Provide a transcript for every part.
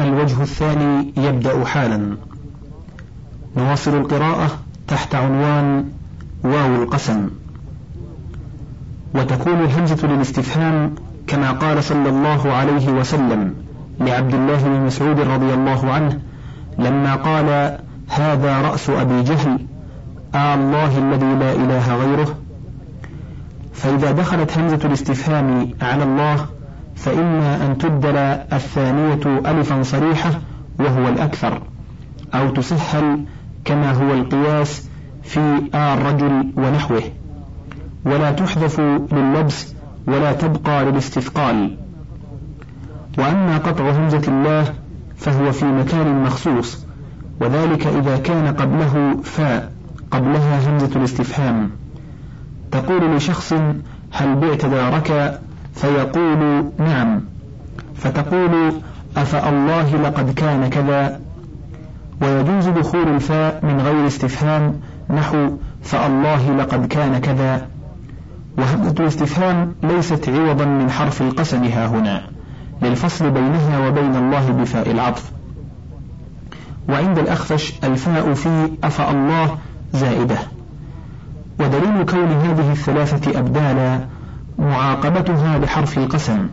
الوجه الثاني يبدأ حالا. نواصل القراءة تحت عنوان واو القسم. وتكون الهمزة للاستفهام كما قال صلى الله عليه وسلم لعبد الله بن مسعود رضي الله عنه لما قال هذا رأس أبي جهل آه الله الذي لا إله غيره. فإذا دخلت همزة الاستفهام على الله فإما أن تبدل الثانية ألفا صريحة وهو الأكثر أو تسهل كما هو القياس في آ الرجل ونحوه. ولا تحذف لللبس ولا تبقى للاستثقال. وأما قطع همزة الله فهو في مكان مخصوص وذلك إذا كان قبله فاء قبلها همزة الاستفهام. تقول لشخص هل بعت دارك فيقول نعم. فتقول أفالله لقد كان كذا. ويجوز دخول الفاء من غير استفهام نحو فالله لقد كان كذا. وهمزة الاستفهام ليست عوضا من حرف القسم ها هنا. للفصل بينها وبين الله بفاء العطف. وعند الأخفش الفاء في أفأ الله زائدة. ودليل كون هذه الثلاثة أبدالا معاقبتها بحرف القسم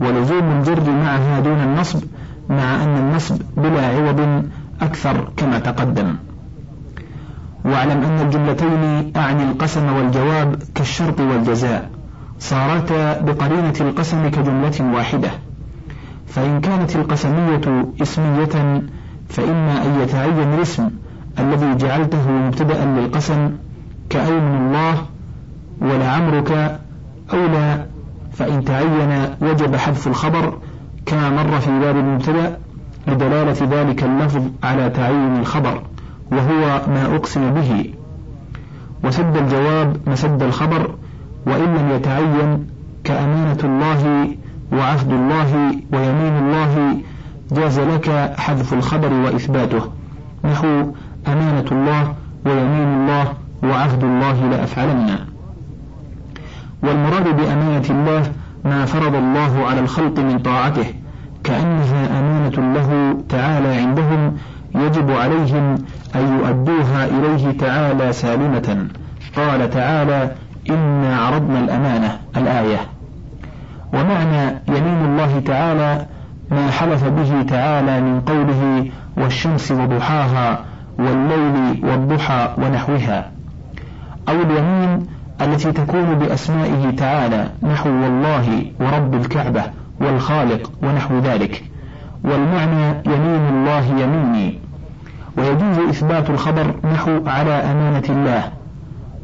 ولزوم الجر معها دون النصب مع أن النصب بلا عوض أكثر كما تقدم. واعلم أن الجملتين أعني القسم والجواب كالشرط والجزاء صارتا بقرينة القسم كجملة واحدة. فإن كانت القسمية اسمية فإما أن يتعين الاسم الذي جعلته مبتدأ للقسم كأيمن الله ولعمرك تعين وجب حذف الخبر كما مر في باب المبتدأ لدلالة ذلك اللفظ على تعين الخبر وهو ما أقسم به. وسد الجواب مسد الخبر وإن لم يتعين كأمانة الله وعهد الله ويمين الله جاز لك حذف الخبر وإثباته. نحو أمانة الله ويمين الله وعهد الله لأفعلن. والمراد بأمانة الله ما فرض الله على الخلق من طاعته كأنها أمانة له تعالى عندهم يجب عليهم أن يؤدوها إليه تعالى سالمة. قال تعالى إنا عرضنا الأمانة الآية. ومعنى يمين الله تعالى ما حلف به تعالى من قوله والشمس وضحاها والليل والضحى ونحوها أو اليمين التي تكون بأسمائه تعالى نحو والله ورب الكعبة والخالق ونحو ذلك. والمعنى يمين الله يميني. ويجوز إثبات الخبر نحو على أمانة الله.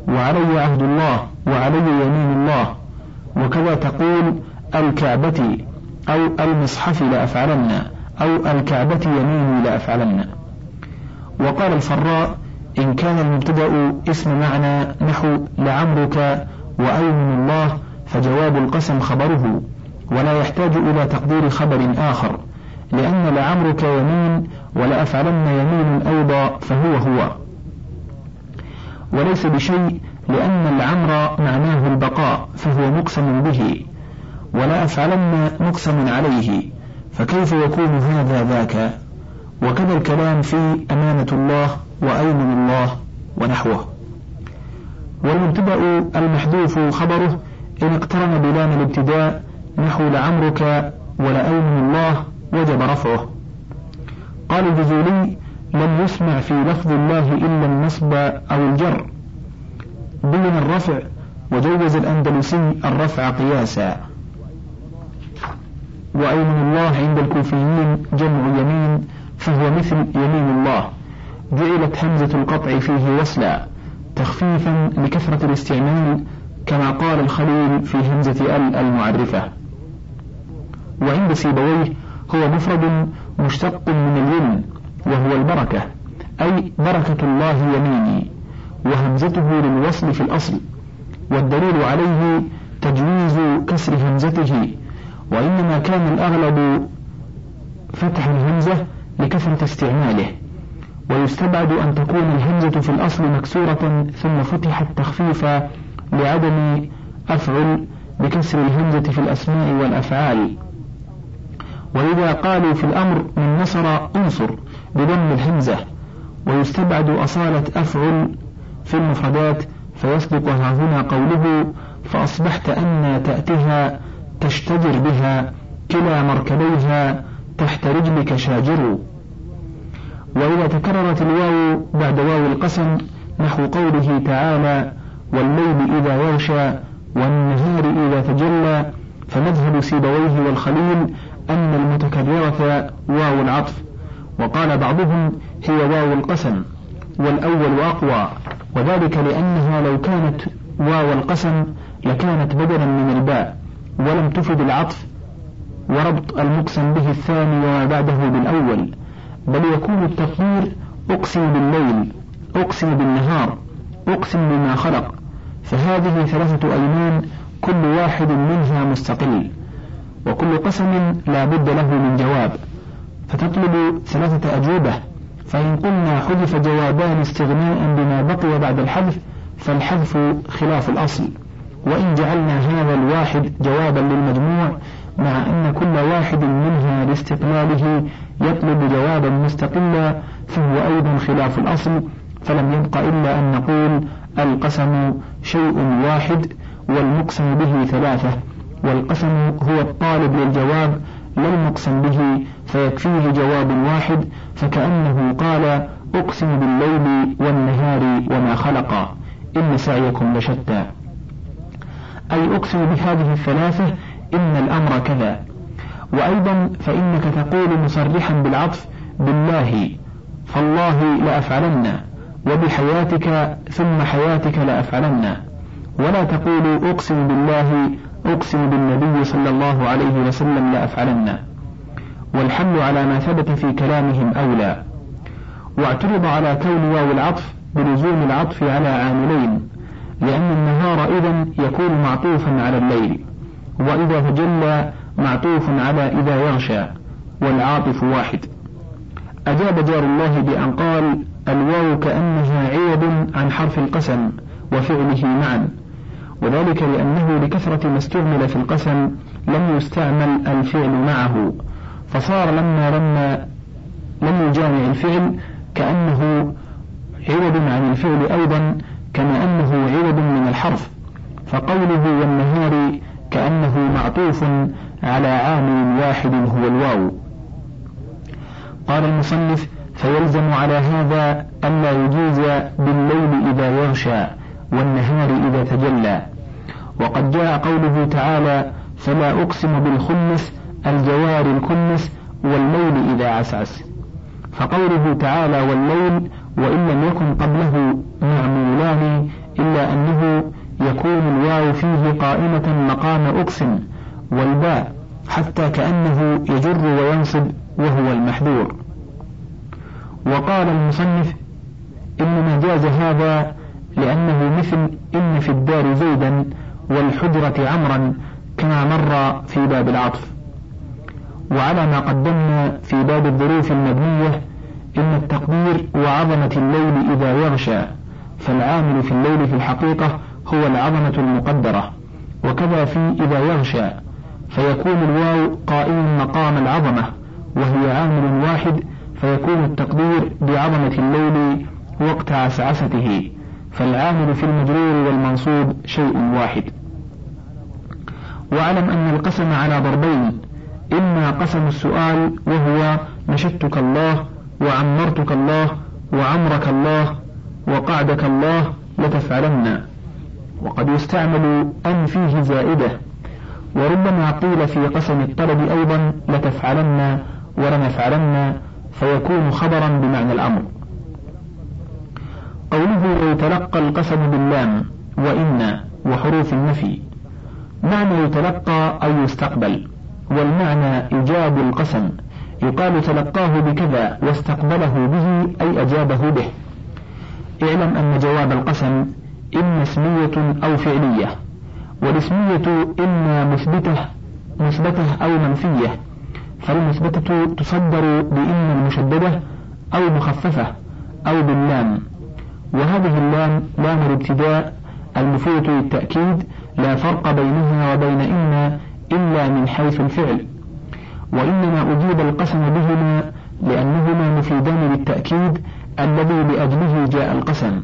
وعلي عهد الله وعلي يمين الله. وكذا تقول الكعبة أو المصحف لأفعلن أو الكعبة يميني لأفعلن. وقال الفراء إن كان المبتدأ اسم معنى نحو لعمرك وأيمن الله فجواب القسم خبره. ولا يحتاج إلى تقدير خبر آخر لأن لعمرك يمين ولأفعلن يمين أيضا فهو هو. وليس بشيء لأن العمر معناه البقاء فهو مقسم به. ولا أفعلن مقسم عليه فكيف يكون هذا ذاك؟ وكذا الكلام في أمانة الله وأيمن الله ونحوه. والمبتدأ المحذوف خبره إن اقترن بلام الابتداء نحو لعمرك ولأيمن الله وجب رفعه. قال الجزولي لم يسمع في لفظ الله إلا النصب أو الجر. بين الرفع وجوز الأندلسي الرفع قياسا. وأيمن الله عند الكوفيين جمع يمين فهو مثل يمين الله. جعلت همزة القطع فيه وصلا تخفيفا لكثرة الاستعمال كما قال الخليل في همزة ال المعرفة. وعند سيبويه هو مفرد مشتق من اليمن وهو البركة أي بركة الله يميني وهمزته للوصل في الأصل والدليل عليه تجويز كسر همزته وإنما كان الأغلب فتح الهمزة لكثرة استعماله. ويستبعد أن تكون الهمزة في الأصل مكسورة ثم فتحت تخفيفا لعدم أفعل بكسر الهمزة في الأسماء والأفعال. وإذا قالوا في الأمر من نصر انصر بضم الهمزة. ويستبعد أصالة أفعل في المفردات فيصدق هنا قوله فأصبحت أن تأتيها تشتجر بها كلا مركبيها تحت رجلك شاجر. وإذا تكررت الواو بعد واو القسم نحو قوله تعالى والليل إذا يغشى والنهار إذا تجلى فمذهب سيبويه والخليل أن المتكررة واو العطف وقال بعضهم هي واو القسم والأول أقوى وذلك لأنها لو كانت واو القسم لكانت بدلا من الباء ولم تفد العطف وربط المقسم به الثاني وما بعده بالأول. بل يكون التقدير أقسم بالليل أقسم بالنهار أقسم بما خلق. فهذه ثلاثة أيمان كل واحد منها مستقل وكل قسم لا بد له من جواب. فتطلب ثلاثة أجوبة فإن قلنا حذف جوابان استغناء بما بقي بعد الحذف فالحذف خلاف الأصل. وإن جعلنا هذا الواحد جوابا للمجموع مع أن كل واحد منها لاستقلاله يطلب جوابا مستقلا فهو أيضا خلاف الأصل فلم يبق إلا أن نقول القسم شيء واحد والمقسم به ثلاثة والقسم هو الطالب للجواب لا المقسم به فيكفيه جواب واحد فكأنه قال أقسم بالليل والنهار وما خلق إن سعيكم لشتى. أي أقسم بهذه الثلاثة؟ إن الأمر كذا. وأيضا فإنك تقول مصرحا بالعطف بالله فالله لأفعلن وبحياتك ثم حياتك لأفعلن. ولا تقول أقسم بالله أقسم بالنبي صلى الله عليه وسلم لأفعلن. والحمل على ما ثبت في كلامهم أولى. واعترض على كون واو العطف بلزوم العطف على عاملين لأن النهار إذا يكون معطوفا على الليل. وإذا تجلى معطوف على إذا يغشى والعاطف واحد. أجاب جار الله بأن قال الواو كأنها عوض عن حرف القسم وفعله معا. وذلك لأنه لكثرة ما استعمل في القسم لم يستعمل الفعل معه. فصار لما لما لم يجامع الفعل كأنه عوض عن الفعل أيضا كما أنه عوض من الحرف. فقوله والنهار كأنه معطوف على عامل واحد هو الواو. قال المصنف فيلزم على هذا ألا يجوز بالليل إذا يغشى والنهار إذا تجلى. وقد جاء قوله تعالى فلا أقسم بالخنس الجوار الكنس والليل إذا عسعس. فقوله تعالى والليل وإن لم يكن قبله معمولان إلا أنه يكون الواو فيه قائمة مقام أقسم. والباء حتى كأنه يجر وينصب وهو المحذور. وقال المصنف إنما جاز هذا لأنه مثل إن في الدار زيدا والحجرة عمرا كما مر في باب العطف. وعلى ما قدمنا في باب الظروف المبنية إن التقدير وعظمة الليل إذا يغشى فالعامل في الليل في الحقيقة هو العظمة المقدرة. وكذا في إذا يغشى. فيكون الواو قائم مقام العظمة وهي عامل واحد فيكون التقدير بعظمة الليل وقت عسعسته. فالعامل في المجرور والمنصوب شيء واحد. واعلم أن القسم على ضربين إما قسم السؤال وهو نشدتك الله وعمرتك الله وعمرك الله وقعدك الله لتفعلن. وقد يستعمل أن فيه زائدة. وربما قيل في قسم الطلب أيضا لتفعلن ولنفعلن فيكون خبرا بمعنى الأمر. قوله ويتلقى القسم باللام وإن وحروف النفي. معنى يتلقى أي يستقبل والمعنى إيجاب القسم. يقال تلقاه بكذا واستقبله به أي أجابه به. اعلم أن جواب القسم إما اسمية أو فعلية. والاسمية إما مثبتة مثبتة أو منفية فالمثبتة تصدر بإن المشددة أو مخففة أو باللام. وهذه اللام لام الابتداء المفيدة للتأكيد لا فرق بينها وبين إن إلا من حيث الفعل. وإنما أجيب القسم بهما لأنهما مفيدان للتأكيد الذي لأجله جاء القسم.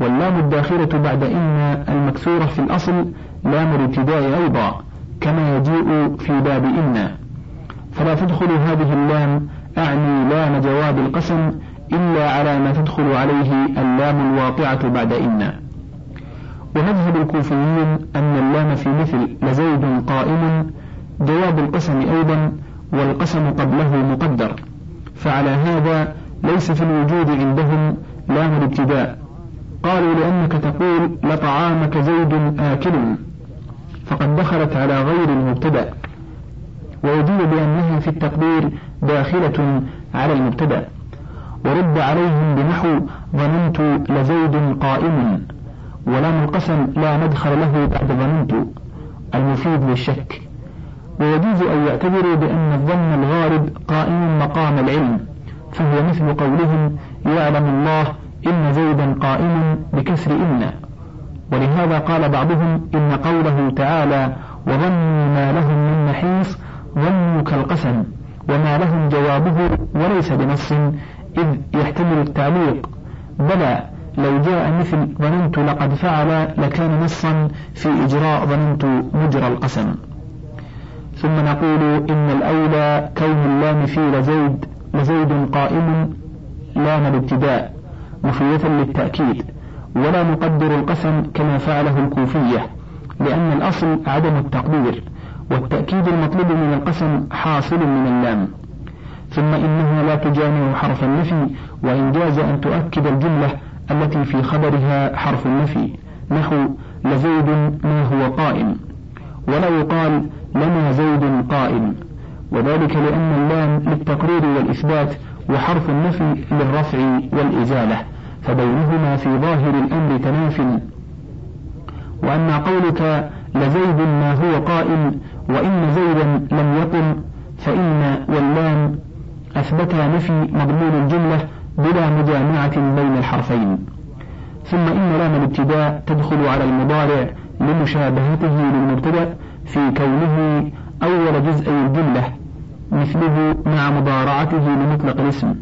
واللام الداخلة بعد إن المكسورة في الأصل لام الابتداء أيضا كما يجيء في باب إن. فلا تدخل هذه اللام أعني لام جواب القسم إلا على ما تدخل عليه اللام الواقعة بعد إن. ومذهب الكوفيين أن اللام في مثل لزيد قائم جواب القسم أيضا والقسم قبله مقدر. فعلى هذا ليس في الوجود عندهم لام الابتداء. قالوا لأنك تقول لطعامك زيد آكل. فقد دخلت على غير المبتدأ. ويجيب بأنها في التقدير داخلة على المبتدأ. ورد عليهم بنحو ظننت لزيد قائم ولام القسم لا مدخل له بعد ظننت المفيد للشك. ويجوز أن يعتبروا بأن الظن الغالب قائم مقام العلم فهو مثل قولهم يعلم الله إن زيدا قائم بكسر إن ولهذا قال بعضهم إن قوله تعالى وظنوا ما لهم من محيص ظنوا كالقسم وما لهم جوابه وليس بنص إذ يحتمل التعليق بلى لو جاء مثل ظننت لقد فعل لكان نصا في إجراء ظننت مجرى القسم. ثم نقول إن الأولى كون اللام في لزيد لزيد قائم لام الابتداء مفيدة للتأكيد. ولا نقدر القسم كما فعله الكوفية لأن الأصل عدم التقدير والتأكيد المطلوب من القسم حاصل من اللام ثم إنها لا تجامع حرف النفي وإن جاز أن تؤكد الجملة التي في خبرها حرف النفي نحو لزيد ما هو قائم. ولا يقال لنا زيد قائم وذلك لأن اللام للتقرير والإثبات وحرف النفي للرفع والإزالة. فبينهما في ظاهر الأمر تناف وأما قولك لزيد ما هو قائم وإن زيدا لم يقم فإن واللام أثبتا نفي مضمون الجملة بلا مجامعة بين الحرفين. ثم إن لام الابتداء تدخل على المضارع لمشابهته للمبتدأ في كونه أول جزء الجملة مثله مع مضارعته لمطلق الاسم.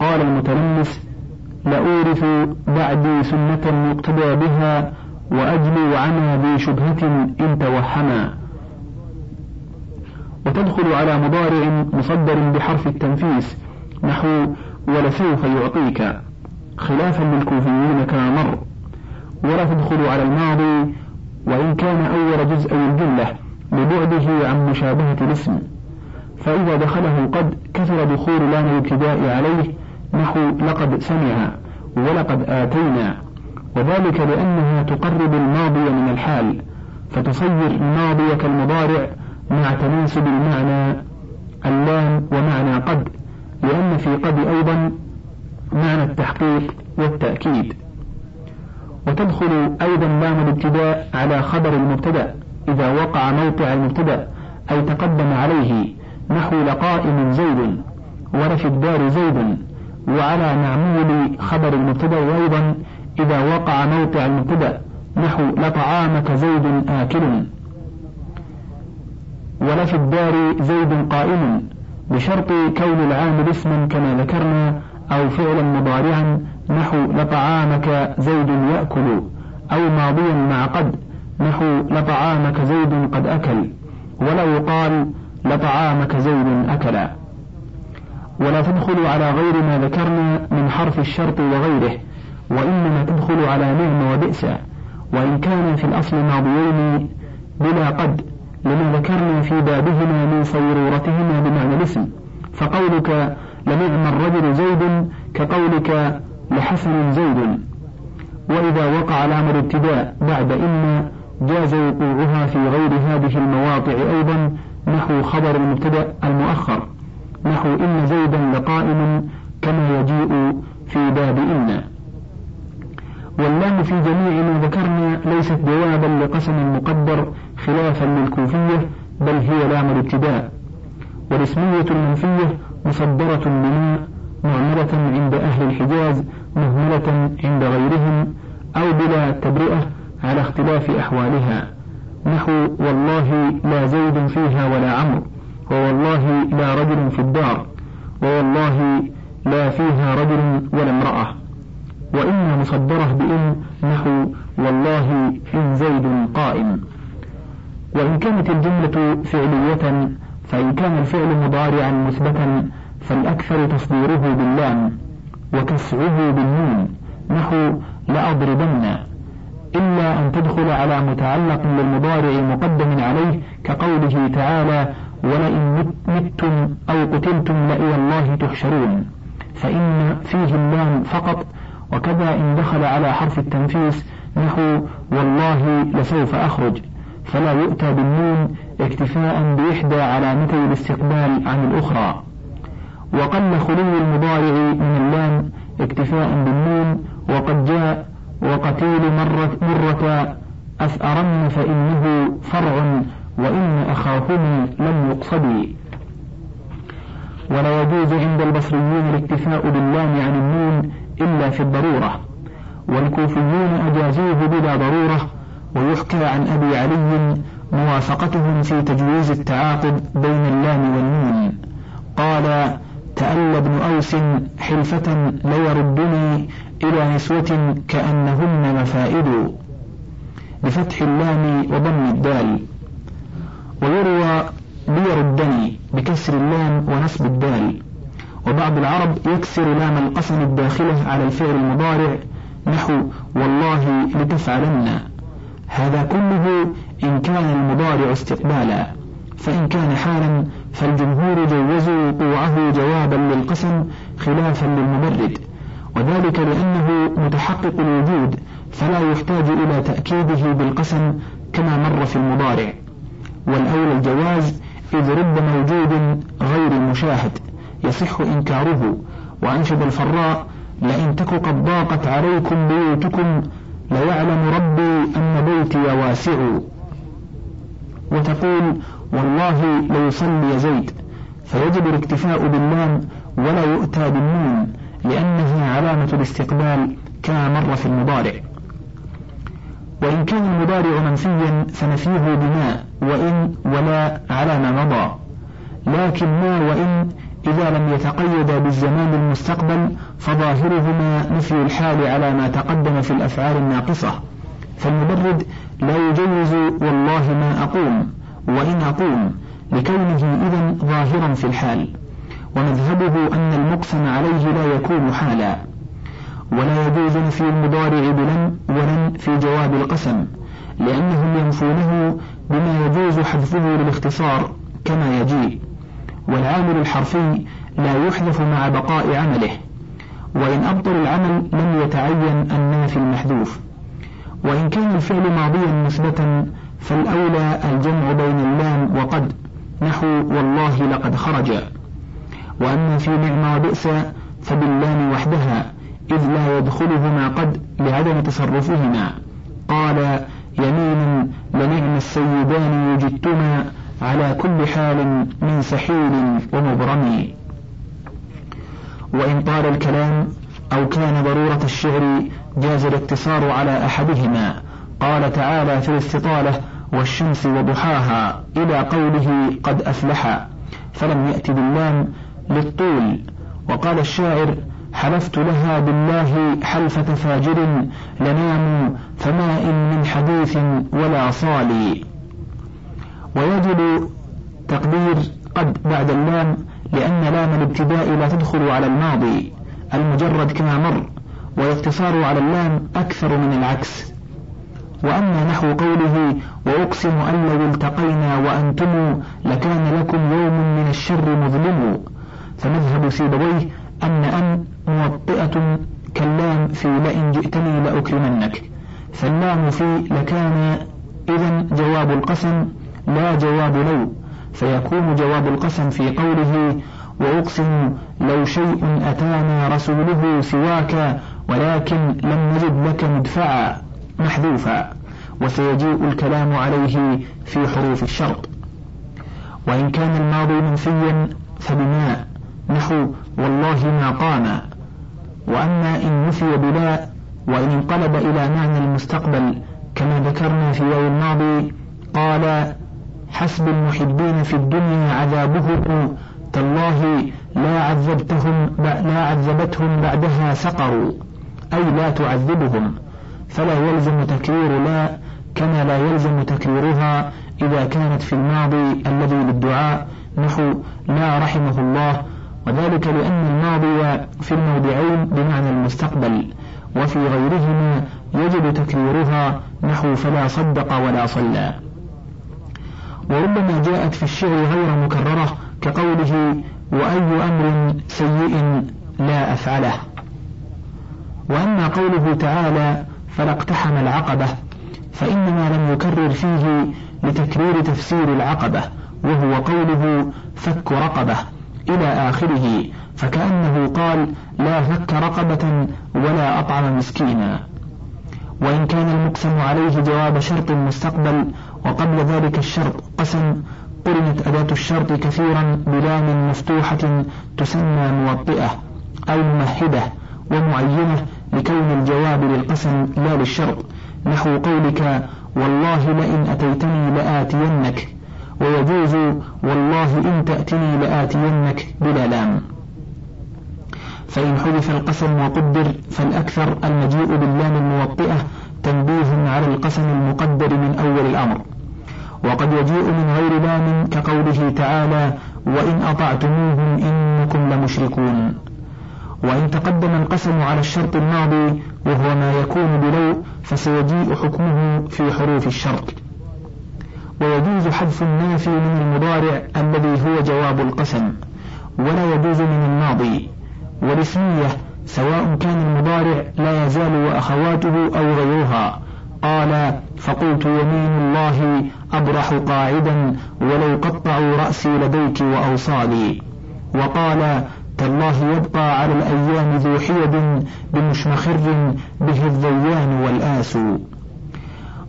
قال المتلمس لأورث بعدي سنة يقتدى بها وأجلو عنا ذي شبهة إن توهما. وتدخل على مضارع مصدر بحرف التنفيس نحو ولسوف يعطيك خلافا للكوفيين كما مر ولا تدخل على الماضي وإن كان أول جزء الجملة لبعده عن مشابهة الاسم. فإذا دخله قد كثر دخول لام الابتداء عليه نحو لقد سمع ولقد آتينا. وذلك لأنها تقرب الماضي من الحال فتصير الماضي كالمضارع مع تناسب المعنى اللام ومعنى قد لأن في قد أيضا معنى التحقيق والتأكيد. وتدخل أيضا لام الابتداء على خبر المبتدأ إذا وقع موقع المبتدأ أي تقدم عليه نحو لقائم زيد ولفي الدار زيد. وعلى معمول خبر المبتدأ أيضا إذا وقع موقع المبتدأ نحو لطعامك زيد آكل. ولفي الدار زيد قائم بشرط كون العامل اسما كما ذكرنا أو فعلا مضارعا نحو لطعامك زيد يأكل أو ماضيا مع قد نحو لطعامك زيد قد أكل. ولا يقال لطعامك زيد أكلا ولا تدخل على غير ما ذكرنا من حرف الشرط وغيره وإنما تدخل على نعم وبئس. وإن كان في الأصل ماضيين بلا قد لما ذكرنا في بابهما من صيرورتهما بمعنى الاسم. فقولك لنعم الرجل زيد كقولك لحسن زيد. وإذا وقع الأمر ابتداء بعد إن جاز وقوعها في غير هذه المواضع أيضا نحو خبر المبتدأ المؤخر. نحو إن زيدا لقائم كما يجيء في باب إن. واللام في جميع ما ذكرنا ليست جوابا لقسم مقدر خلافا للكوفية بل هي لام الابتداء والاسمية المنفية مصدرة بما معملة عند أهل الحجاز مهملة عند غيرهم أو بلا تبرئة على اختلاف أحوالها. نحو والله لا زيد فيها ولا عمرو. ووالله لا رجل في الدار ووالله لا فيها رجل ولا امرأة. وإن مصدره بإن نحو والله إن زيد قائم. وإن كانت الجملة فعلية فإن كان الفعل مضارعا مثبتا فالأكثر تصديره باللام وكسعه بالنون. نحو لأضربن إلا أن تدخل على متعلق للمضارع مقدم عليه كقوله تعالى ولئن متم أو قتلتم لإلى الله تحشرون. فإن فيه اللام فقط وكذا إن دخل على حرف التنفيس نحو والله لسوف أخرج. فلا يؤتى بالنون اكتفاء بإحدى علامتي الاستقبال عن الأخرى. وقل خلو المضارع من اللام اكتفاء بالنون وقد جاء وقتيل مرة, مرة أثأرن فإنه فرع وإن أخاهما لم يقصدي. ولا يجوز عند البصريين الاكتفاء باللام عن النون إلا في الضرورة والكوفيون أجازوه بلا ضرورة ويحكى عن أبي علي موافقتهم في تجويز التعاقب بين اللام والنون. قال تألى ابن أوس حلفة ليردني إلى نسوة كأنهن مفائد. بفتح اللام وضم الدال. ويروى ليردني بكسر اللام ونصب الدال. وبعض العرب يكسر لام القسم الداخلة على الفعل المضارع نحو والله لتفعلن. هذا كله إن كان المضارع استقبالا. فإن كان حالا فالجمهور جوزوا وقوعه جوابا للقسم خلافا للمبرد. وذلك لأنه متحقق الوجود فلا يحتاج إلى تأكيده بالقسم كما مر في المضارع. والأولى الجواز إذ رب موجود غير مشاهد يصح إنكاره وأنشد الفراء لئن تك قد ضاقت عليكم بيوتكم ليعلم ربي أن بيتي واسع. وتقول والله ليصلي زيد فيجب الاكتفاء باللام ولا يؤتى بالنون لأنها علامة الاستقبال كما مر في المضارع. وإن كان المضارع منفيا فنفيه بما وإن ولا على ما مضى. لكن ما وإن إذا لم يتقيدا بالزمان المستقبل فظاهرهما نفي الحال على ما تقدم في الأفعال الناقصة. فالمبرد لا يجوز والله ما أقوم وإن أقوم لكونه إذا ظاهرا في الحال. ومذهبه أن المقسم عليه لا يكون حالا. ولا يجوز نفي المضارع بلن ولن في جواب القسم لأنهم ينفونه بما يجوز حذفه للاختصار كما يجيء والعامل الحرفي لا يحذف مع بقاء عمله وإن أبطل العمل لم يتعين النافي المحذوف. وإن كان الفعل ماضيا مثبتا فالأولى الجمع بين اللام وقد نحو والله لقد خرج. وأما في نعم وبئس فباللام وحدها. إذ لا يدخلهما قد لعدم تصرفهما. قال يمين لنعم السيدان وجدتما على كل حال من سحيل ومبرم. وإن طال الكلام أو كان ضرورة الشعر جاز الاقتصار على أحدهما. قال تعالى في الاستطالة والشمس وضحاها إلى قوله قد أفلح. فلم يأت باللام للطول. وقال الشاعر حلفت لها بالله حلفة فاجر لنام فما إن من حديث ولا صالي ويجب تقدير قد بعد اللام لأن لام الابتداء لا تدخل على الماضي المجرد كما مر والاقتصار على اللام أكثر من العكس. وأما نحو قوله وأقسم أن لو التقينا وأنتم لكان لكم يوم من الشر مظلم فمذهب سيبويه أن أن موطئة كاللام في لئن جئتني لأكرمنك. فاللام في لكان إذا جواب القسم لا جواب لو. فيكون جواب القسم في قوله وأقسم لو شيء أتانا رسوله سواك ولكن لم نجد لك مدفعا محذوفا. وسيجيء الكلام عليه في حروف الشرط. وإن كان الماضي منفيا فبما نحو والله ما قام وأما إن نفي بلا وإن انقلب إلى معنى المستقبل كما ذكرنا في يوم الماضي قال حسب المحبين في الدنيا عذابهم تالله لا عذبتهم لا عذبتهم بعدها سقروا أي لا تعذبهم فلا يلزم تكرير لا كما لا يلزم تكريرها إذا كانت في الماضي الذي للدعاء نحو لا رحمه الله وذلك لأن الماضي في الموضعين بمعنى المستقبل وفي غيرهما يجب تكريرها نحو فلا صدق ولا صلى. وربما جاءت في الشعر غير مكررة كقوله وأي أمر سيء لا أفعله وأما قوله تعالى فلا اقتحم العقبة فإنما لم يكرر فيه لتكرير تفسير العقبة وهو قوله فك رقبة إلى آخره فكأنه قال لا فك رقبة ولا أطعم مسكينا. وإن كان المقسم عليه جواب شرط مستقبل وقبل ذلك الشرط قسم قرنت أداة الشرط كثيرا بلام مفتوحة تسمى موطئة أو ممهدة ومعينة لكون الجواب للقسم لا للشرط نحو قولك والله لئن أتيتني لآتينك. ويجوز والله إن تأتني لآتينك بلا لام. فإن حذف القسم وقدر فالأكثر المجيء باللام الموطئة تنبيه على القسم المقدر من أول الأمر. وقد يجيء من غير لام كقوله تعالى وإن أطعتموهم إنكم لمشركون وإن تقدم القسم على الشرط الماضي وهو ما يكون بلو فسيجيء حكمه في حروف الشرط. ويجوز حذف النافي من المضارع الذي هو جواب القسم ولا يجوز من الماضي والاسمية سواء كان المضارع لا يزال وأخواته أو غيرها. قال فقلت يمين الله أبرح قاعدا ولو قطعوا رأسي لديك وأوصالي. وقال تالله يبقى على الأيام ذو حيد بمشمخر به الضيان والآس.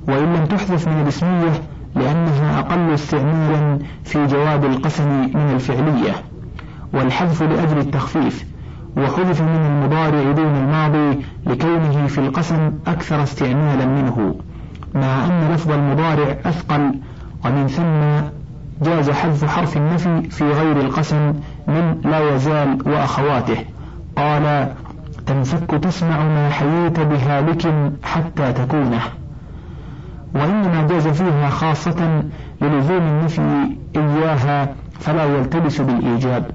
وإن لم تحذف من الاسمية لأنها أقل استعمالا في جواب القسم من الفعلية والحذف لأجل التخفيف وحذف من المضارع دون الماضي لكونه في القسم أكثر استعمالا منه مع أن لفظ المضارع أثقل ومن ثم جاز حذف حرف النفي في غير القسم من لا يزال وأخواته. قال تنفك تسمع ما حييت بهالك حتى تكونه. وإنما جاز فيها خاصة للزوم النفي إياها فلا يلتبس بالإيجاب.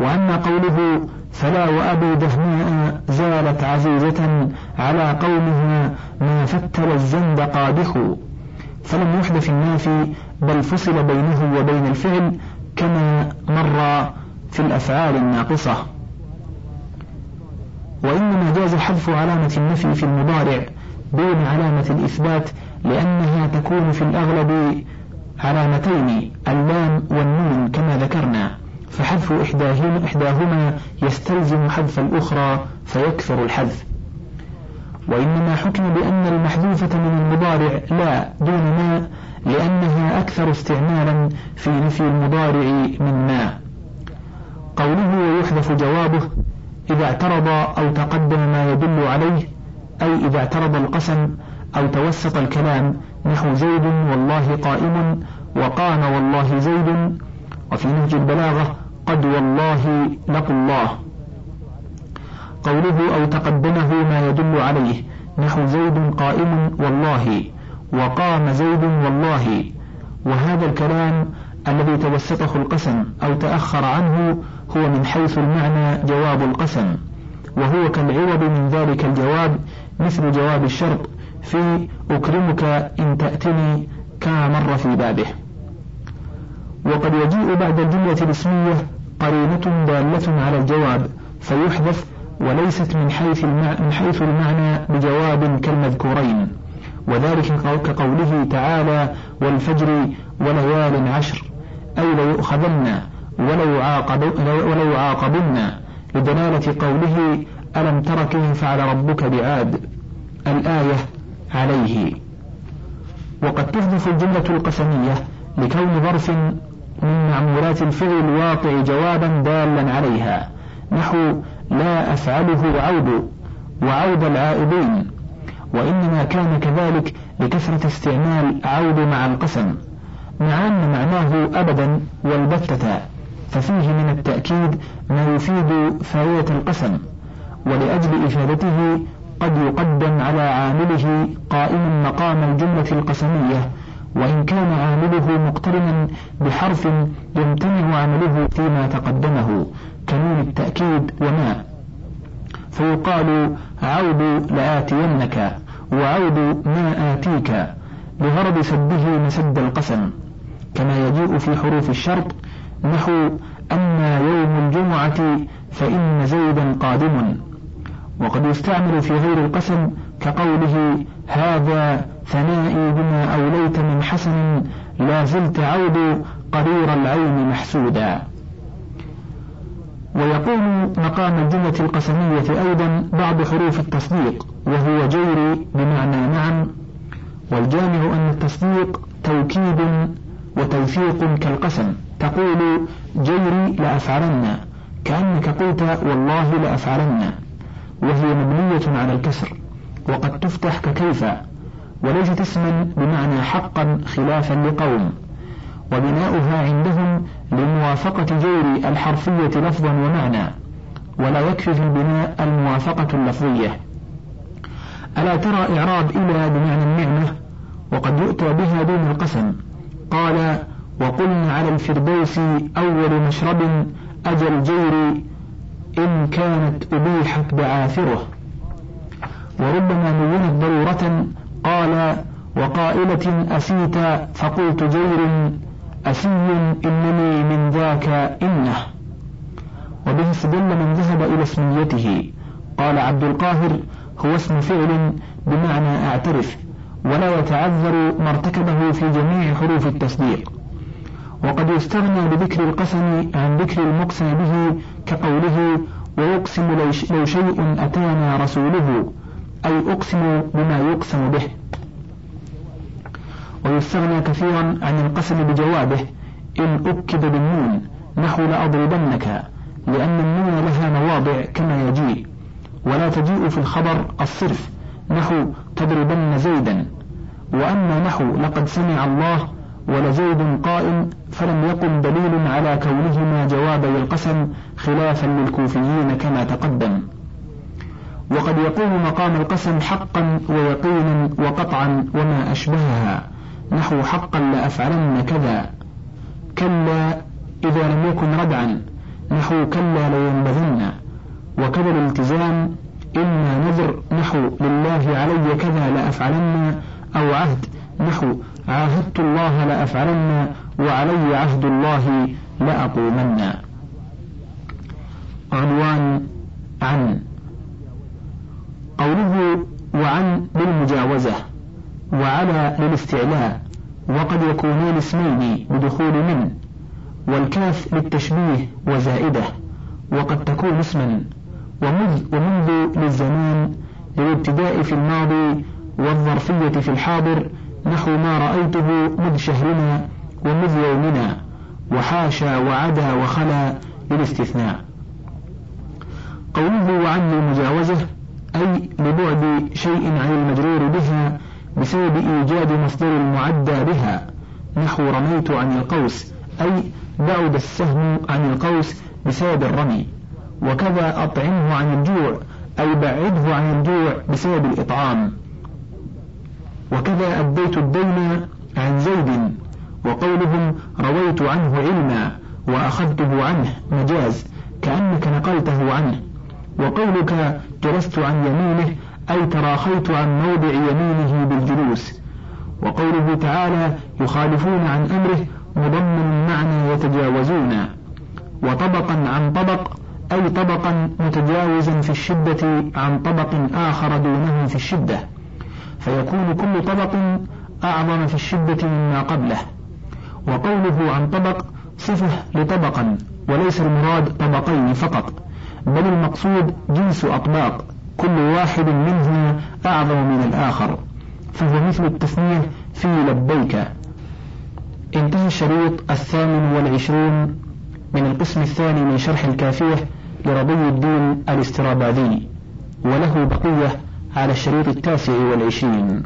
وأما قوله فلا وأبي دهماء زالت عزيزة على قومها ما فتل الزند قادح فلم يحدث النافي بل فصل بينه وبين الفعل كما مر في الأفعال الناقصة. وإنما جاز حذف علامة النفي في المضارع دون علامة الإثبات لأنها تكون في الأغلب علامتين اللام والنون كما ذكرنا. فحذف إحداهما, إحداهما يستلزم حذف الأخرى فيكثر الحذف. وإنما حكم بأن المحذوفة من المضارع لا دون ما لأنها أكثر استعمالا في نفي المضارع من ما. قوله ويحذف جوابه إذا اعترض أو تقدم ما يدل عليه أي إذا اعترض القسم أو توسط الكلام نحو زيد والله قائم وقام والله زيد. وفي نهج البلاغة قد والله لقوا الله. قوله أو تقدمه ما يدل عليه نحو زيد قائم والله وقام زيد والله. وهذا الكلام الذي توسطه القسم أو تأخر عنه هو من حيث المعنى جواب القسم. وهو كالعوض من ذلك الجواب مثل جواب الشرط في أكرمك إن تأتني كما مر في بابه. وقد يجيء بعد الجملة الاسمية قرينة دالة على الجواب فيحذف وليست من حيث من حيث المعنى بجواب كالمذكورين. وذلك كقوله تعالى والفجر وليال عشر أي ليؤخذن ولو عاقبن لدلالة قوله ألم تر كيف فعل ربك بعاد الآية عليه؟ وقد تحذف الجملة القسمية لكون ظرف من معمولات الفعل الواقع جوابا دالا عليها. نحو لا أفعله عود وعود العائدين. وإنما كان كذلك لكثرة استعمال عود مع القسم. مع أن معناه أبدا والبتة. ففيه من التأكيد ما يفيد فائدة القسم. ولأجل إفادته قد يقدم على عامله قائما مقام الجملة القسمية وإن كان عامله مقترنا بحرف يمتنع عمله فيما تقدمه كنون التأكيد وما. فيقال عود لآتينك وعود ما آتيك بغرض سده مسد القسم. كما يجيء في حروف الشرط نحو أما يوم الجمعة فإن زيدا قادم. وقد يستعمل في غير القسم كقوله هذا ثنائي بما أوليت من حسن لا زلت عود قرير العين محسودا. ويقوم مقام الجملة القسمية أيضا بعض حروف التصديق وهو جيري بمعنى نعم والجامع أن التصديق توكيد وتوثيق كالقسم. تقول جيري لأفعلن كأنك قلت والله لأفعلن. وهي مبنية على الكسر وقد تفتح ككيف وليست اسما بمعنى حقا خلافا لقوم وبناؤها عندهم لموافقة جور الحرفية لفظا ومعنى ولا يكفي في البناء الموافقة اللفظية. ألا ترى إعراب إلى بمعنى النعمة؟ وقد يؤتى بها دون القسم. قال وقلنا على الفردوس أول مشرب أجل جير إن كانت أبيحت بعاثره. وربما نونت ضرورة قال وقائلة أسيت فقلت جير أسي إنني من ذاك إنه. وبه استدل من ذهب إلى اسميته. قال عبد القاهر هو اسم فعل بمعنى أعترف ولا يتعذر ما ارتكبه في جميع حروف التصديق. وقد يستغنى بذكر القسم عن ذكر المقسم به كقوله ويقسم لو شيء أتانا رسوله أي أقسم بما يقسم به. ويستغنى كثيرا عن القسم بجوابه إن أكد بالنون نحو لأضربنك لأن النون لها مواضع كما يجيء. ولا تجيء في الخبر الصرف نحو تضربن زيدا. وأما نحو لقد سمع الله ولزيد قائم فلم يقم دليل على كونهما جوابي القسم خلافا للكوفيين كما تقدم. وقد يقوم مقام القسم حقا ويقينا وقطعا وما أشبهها. نحو حقا لأفعلن كذا. كلا إذا لم يكن ردعا. نحو كلا لينبذن وكذا الالتزام. إما نذر. نحو لله علي كذا لأفعلن أو عهد. نحو عاهدت الله لأفعلن وعلي عهد الله لأقومن. عنوان عن. قوله وعن بالمجاوزة وعلى للاستعلاء وقد يكونان اسمين بدخول من والكاف للتشبيه وزائدة وقد تكون اسما ومذ ومنذ للزمان للابتداء في الماضي والظرفية في الحاضر نحو ما رأيته مذ شهرنا ومذ يومنا وحاشا وعدا وخلا للاستثناء قوله وعن المجاوزة أي لبعد شيء عن المجرور بها بسبب إيجاد مصدر المعدى بها. نحو رميت عن القوس أي بعد السهم عن القوس بسبب الرمي. وكذا أطعمه عن الجوع أي بعده عن الجوع بسبب الإطعام. وكذا أديت الدين عن زيد وقولهم رويت عنه علما وأخذته عنه مجاز كأنك نقلته عنه. وقولك جلست عن يمينه أي تراخيت عن موضع يمينه بالجلوس. وقوله تعالى يخالفون عن أمره مضمن معنى يتجاوزون. وطبقا عن طبق أي طبقا متجاوزا في الشدة عن طبق آخر دونه في الشدة. فيكون كل طبق أعظم في الشدة مما قبله. وقوله عن طبق صفة لطبقا وليس المراد طبقين فقط بل المقصود جنس أطباق كل واحد منهما أعظم من الآخر فهو مثل التثنية في لبيك. انتهى الشريط الثامن والعشرون من القسم الثاني من شرح الكافية لرضي الدين الاستراباذي وله بقية على الشريط التاسع والعشرين.